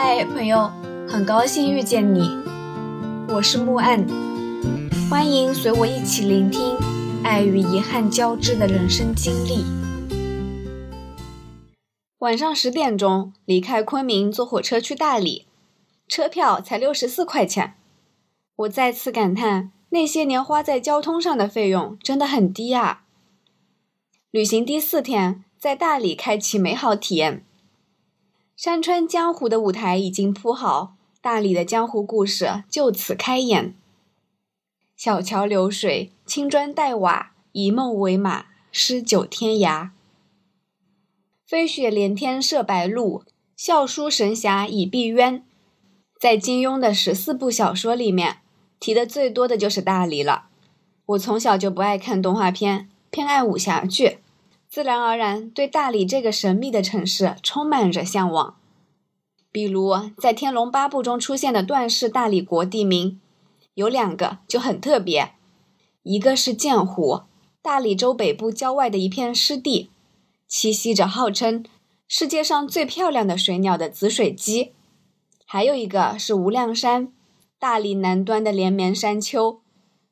嗨，朋友，很高兴遇见你，我是木岸，欢迎随我一起聆听爱与遗憾交织的人生经历。晚上十点钟离开昆明，坐火车去大理，车票才六十四块钱。我再次感叹，那些年花在交通上的费用真的很低啊！旅行第四天，在大理开启美好体验。山川江湖的舞台已经铺好，大理的江湖故事就此开演。小桥流水，青砖黛瓦，以梦为马，诗酒天涯。飞雪连天射白鹿，笑书神侠倚碧鸳。在金庸的十四部小说里面，提的最多的就是大理了。我从小就不爱看动画片，偏爱武侠剧。自然而然，对大理这个神秘的城市充满着向往。比如，在《天龙八部》中出现的段氏大理国地名，有两个就很特别。一个是剑湖，大理州北部郊外的一片湿地，栖息着号称世界上最漂亮的水鸟的紫水鸡；还有一个是无量山，大理南端的连绵山丘，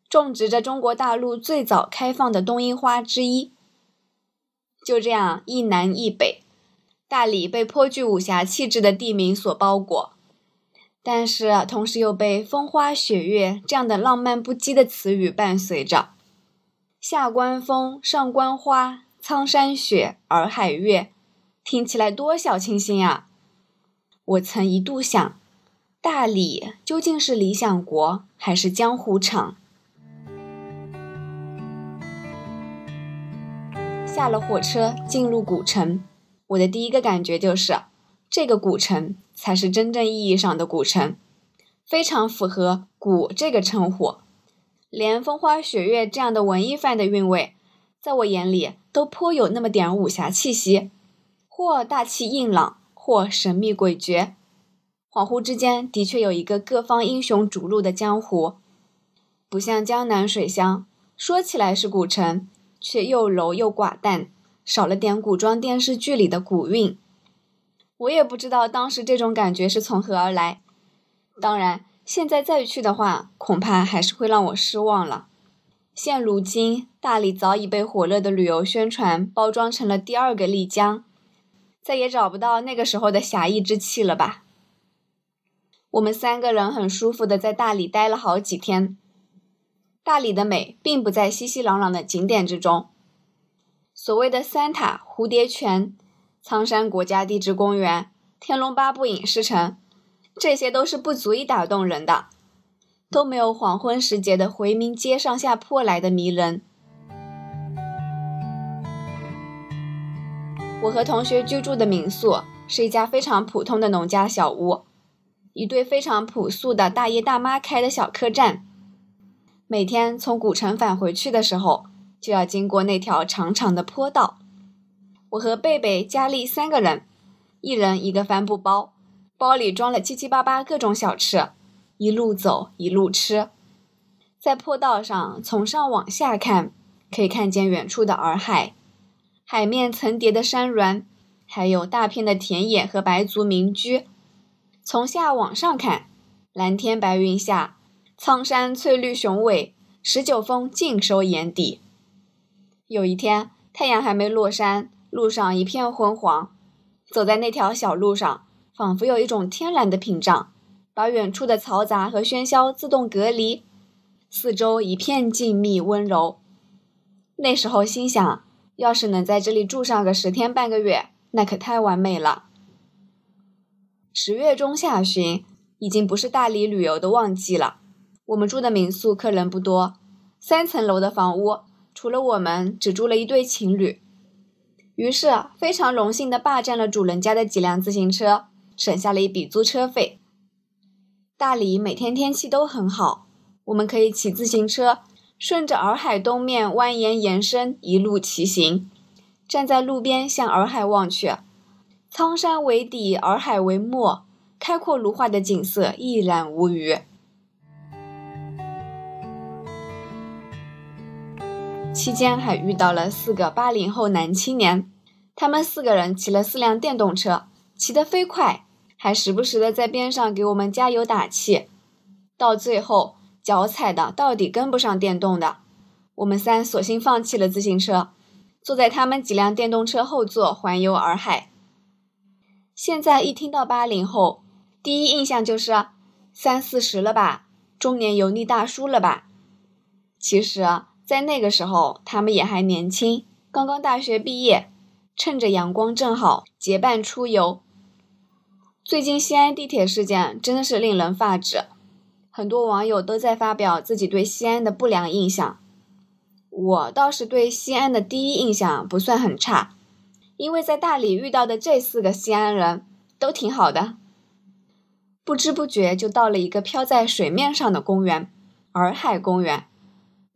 种植着中国大陆最早开放的冬樱花之一。就这样一南一北，大理被颇具武侠气质的地名所包裹，但是同时又被风花雪月这样的浪漫不羁的词语伴随着。下关风，上关花，苍山雪，洱海月，听起来多小清新啊！我曾一度想，大理究竟是理想国还是江湖场？下了火车，进入古城，我的第一个感觉就是，这个古城才是真正意义上的古城，非常符合“古”这个称呼。连风花雪月这样的文艺范的韵味，在我眼里都颇有那么点武侠气息，或大气硬朗，或神秘诡谲。恍惚之间，的确有一个各方英雄逐鹿的江湖，不像江南水乡，说起来是古城。却又柔又寡淡，少了点古装电视剧里的古韵。我也不知道当时这种感觉是从何而来。当然，现在再去的话，恐怕还是会让我失望了。现如今，大理早已被火热的旅游宣传包装成了第二个丽江，再也找不到那个时候的侠义之气了吧？我们三个人很舒服的在大理待了好几天。大理的美并不在熙熙攘攘的景点之中，所谓的三塔、蝴蝶泉、苍山国家地质公园、天龙八部影视城，这些都是不足以打动人的，都没有黄昏时节的回民街上下坡来的迷人。我和同学居住的民宿是一家非常普通的农家小屋，一对非常朴素的大爷大妈开的小客栈。每天从古城返回去的时候，就要经过那条长长的坡道。我和贝贝、佳丽三个人，一人一个帆布包，包里装了七七八八各种小吃，一路走一路吃。在坡道上从上往下看，可以看见远处的洱海，海面层叠的山峦，还有大片的田野和白族民居。从下往上看，蓝天白云下。苍山翠绿雄伟，十九峰尽收眼底。有一天，太阳还没落山，路上一片昏黄。走在那条小路上，仿佛有一种天然的屏障，把远处的嘈杂和喧嚣自动隔离，四周一片静谧温柔。那时候心想，要是能在这里住上个十天半个月，那可太完美了。十月中下旬，已经不是大理旅游的旺季了。我们住的民宿客人不多，三层楼的房屋，除了我们，只住了一对情侣。于是非常荣幸地霸占了主人家的几辆自行车，省下了一笔租车费。大理每天天气都很好，我们可以骑自行车，顺着洱海东面蜿蜒延伸，一路骑行。站在路边向洱海望去，苍山为底，洱海为末，开阔如画的景色一览无余。期间还遇到了四个八零后男青年，他们四个人骑了四辆电动车，骑得飞快，还时不时的在边上给我们加油打气。到最后，脚踩的到底跟不上电动的，我们三索性放弃了自行车，坐在他们几辆电动车后座环游洱海。现在一听到八零后，第一印象就是三四十了吧，中年油腻大叔了吧？其实，在那个时候，他们也还年轻，刚刚大学毕业，趁着阳光正好，结伴出游。最近西安地铁事件真的是令人发指，很多网友都在发表自己对西安的不良印象。我倒是对西安的第一印象不算很差。因为在大理遇到的这四个西安人都挺好的，不知不觉就到了一个飘在水面上的公园——洱海公园。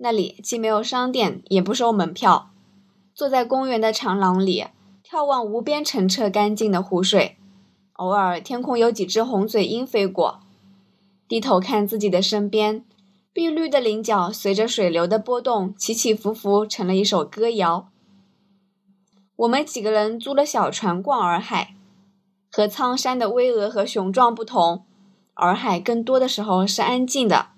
那里既没有商店，也不收门票。坐在公园的长廊里，眺望无边澄澈干净的湖水，偶尔天空有几只红嘴鹰飞过，低头看自己的身边，碧绿的菱角随着水流的波动起起伏伏，成了一首歌谣。我们几个人租了小船逛洱海，和苍山的巍峨和雄壮不同，洱海更多的时候是安静的，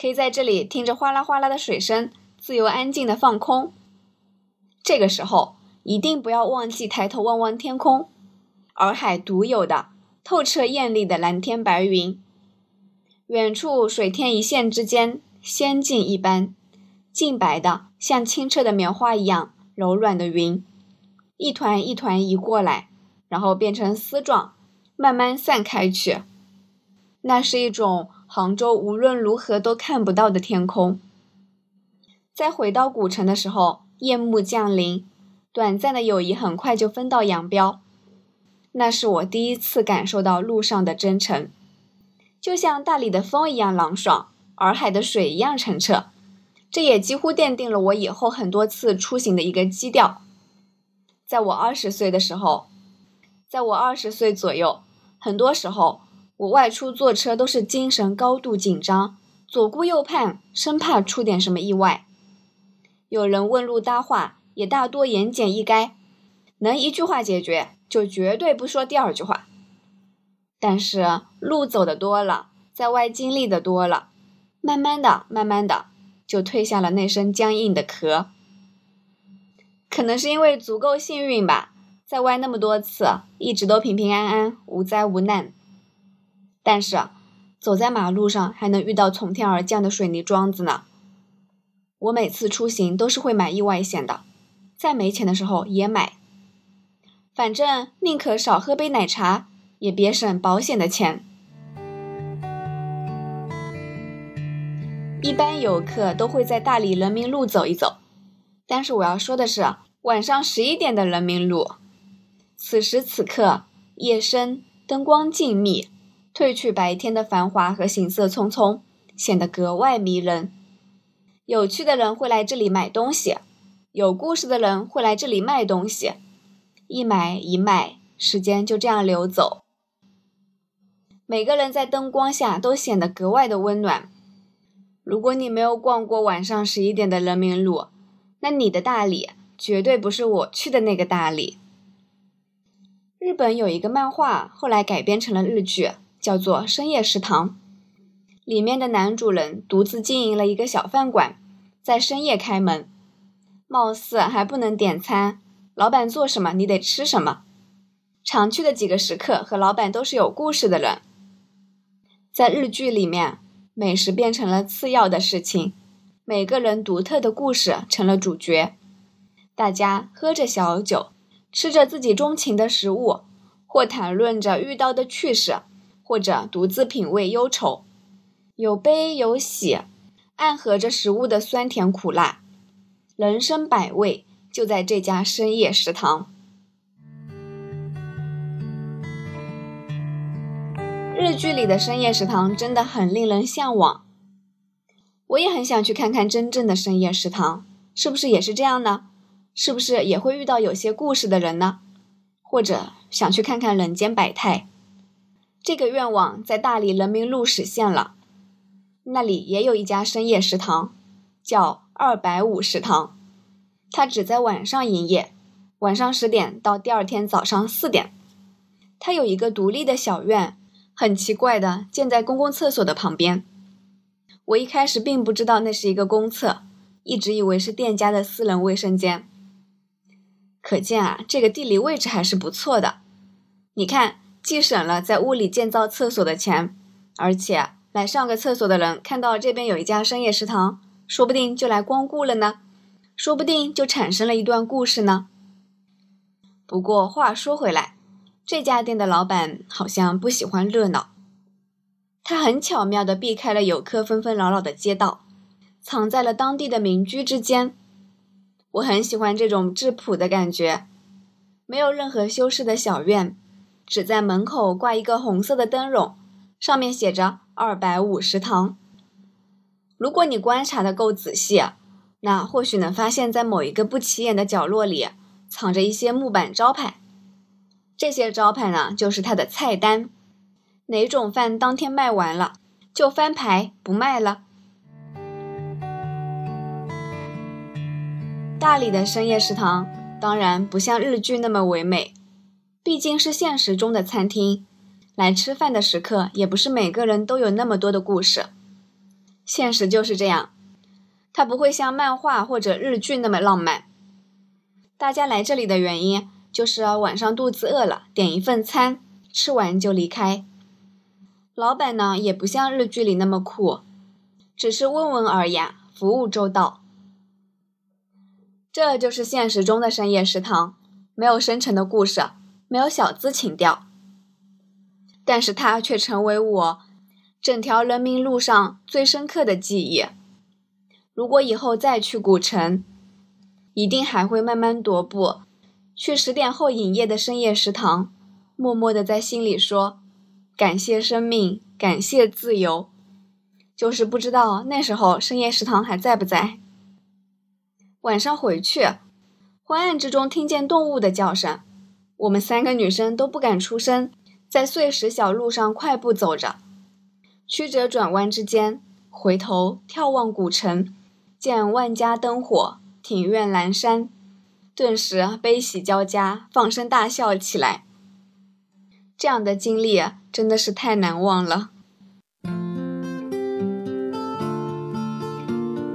可以在这里听着哗啦哗啦的水声，自由安静的放空。这个时候一定不要忘记抬头望望天空，洱海独有的透彻艳丽的蓝天白云，远处水天一线之间，仙境一般，净白的像清澈的棉花一样柔软的云。一团一团移过来，然后变成丝状，慢慢散开去。那是一种杭州无论如何都看不到的天空。在回到古城的时候，夜幕降临，短暂的友谊很快就分道扬镳。那是我第一次感受到路上的真诚，就像大理的风一样朗爽，洱海的水一样澄澈。这也几乎奠定了我以后很多次出行的一个基调。在我二十岁的时候，在我二十岁左右，很多时候我外出坐车都是精神高度紧张，左顾右盼，生怕出点什么意外。有人问路搭话，也大多言简意赅，能一句话解决，就绝对不说第二句话。但是路走的多了，在外经历的多了，慢慢的、慢慢的，就褪下了那身僵硬的壳。可能是因为足够幸运吧，在外那么多次，一直都平平安安，无灾无难。但是，走在马路上还能遇到从天而降的水泥桩子呢。我每次出行都是会买意外险的，再没钱的时候也买。反正宁可少喝杯奶茶，也别省保险的钱。一般游客都会在大理人民路走一走，但是我要说的是。晚上十一点的人民路，此时此刻夜深，灯光静谧，褪去白天的繁华和行色匆匆，显得格外迷人。有趣的人会来这里买东西，有故事的人会来这里卖东西，一买一卖，时间就这样流走。每个人在灯光下都显得格外的温暖。如果你没有逛过晚上十一点的人民路，那你的大理。绝对不是我去的那个大理。日本有一个漫画，后来改编成了日剧，叫做《深夜食堂》。里面的男主人独自经营了一个小饭馆，在深夜开门，貌似还不能点餐，老板做什么你得吃什么。常去的几个食客和老板都是有故事的人。在日剧里面，美食变成了次要的事情，每个人独特的故事成了主角。大家喝着小酒，吃着自己钟情的食物，或谈论着遇到的趣事，或者独自品味忧愁，有悲有喜，暗合着食物的酸甜苦辣，人生百味就在这家深夜食堂。日剧里的深夜食堂真的很令人向往，我也很想去看看真正的深夜食堂，是不是也是这样呢？是不是也会遇到有些故事的人呢？或者想去看看人间百态？这个愿望在大理人民路实现了。那里也有一家深夜食堂，叫二百五食堂。它只在晚上营业，晚上十点到第二天早上四点。它有一个独立的小院，很奇怪的建在公共厕所的旁边。我一开始并不知道那是一个公厕，一直以为是店家的私人卫生间。可见啊，这个地理位置还是不错的。你看，既省了在屋里建造厕所的钱，而且来上个厕所的人看到这边有一家深夜食堂，说不定就来光顾了呢，说不定就产生了一段故事呢。不过话说回来，这家店的老板好像不喜欢热闹，他很巧妙地避开了游客纷纷扰扰的街道，藏在了当地的民居之间。我很喜欢这种质朴的感觉，没有任何修饰的小院。只在门口挂一个红色的灯笼，上面写着“二百五食堂”。如果你观察的够仔细，那或许能发现，在某一个不起眼的角落里，藏着一些木板招牌。这些招牌呢，就是它的菜单，哪种饭当天卖完了，就翻牌不卖了。大理的深夜食堂当然不像日剧那么唯美。毕竟是现实中的餐厅，来吃饭的食客也不是每个人都有那么多的故事。现实就是这样，它不会像漫画或者日剧那么浪漫。大家来这里的原因就是晚上肚子饿了，点一份餐，吃完就离开。老板呢也不像日剧里那么酷，只是温文尔雅，服务周到。这就是现实中的深夜食堂，没有深沉的故事。没有小资情调，但是它却成为我整条人民路上最深刻的记忆。如果以后再去古城，一定还会慢慢踱步，去十点后营业的深夜食堂，默默的在心里说：感谢生命，感谢自由。就是不知道那时候深夜食堂还在不在。晚上回去，昏暗之中听见动物的叫声。我们三个女生都不敢出声，在碎石小路上快步走着，曲折转弯之间，回头眺望古城，见万家灯火，庭院阑珊，顿时悲喜交加，放声大笑起来。这样的经历真的是太难忘了。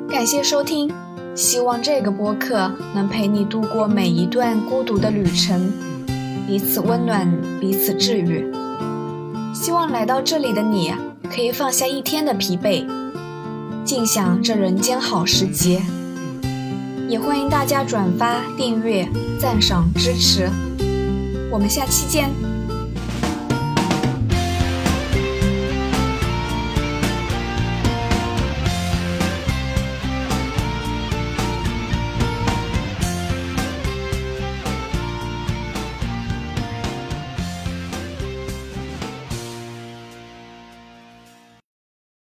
感谢收听，希望这个播客能陪你度过每一段孤独的旅程。彼此温暖，彼此治愈。希望来到这里的你，可以放下一天的疲惫，尽享这人间好时节。也欢迎大家转发、订阅、赞赏、支持。我们下期见。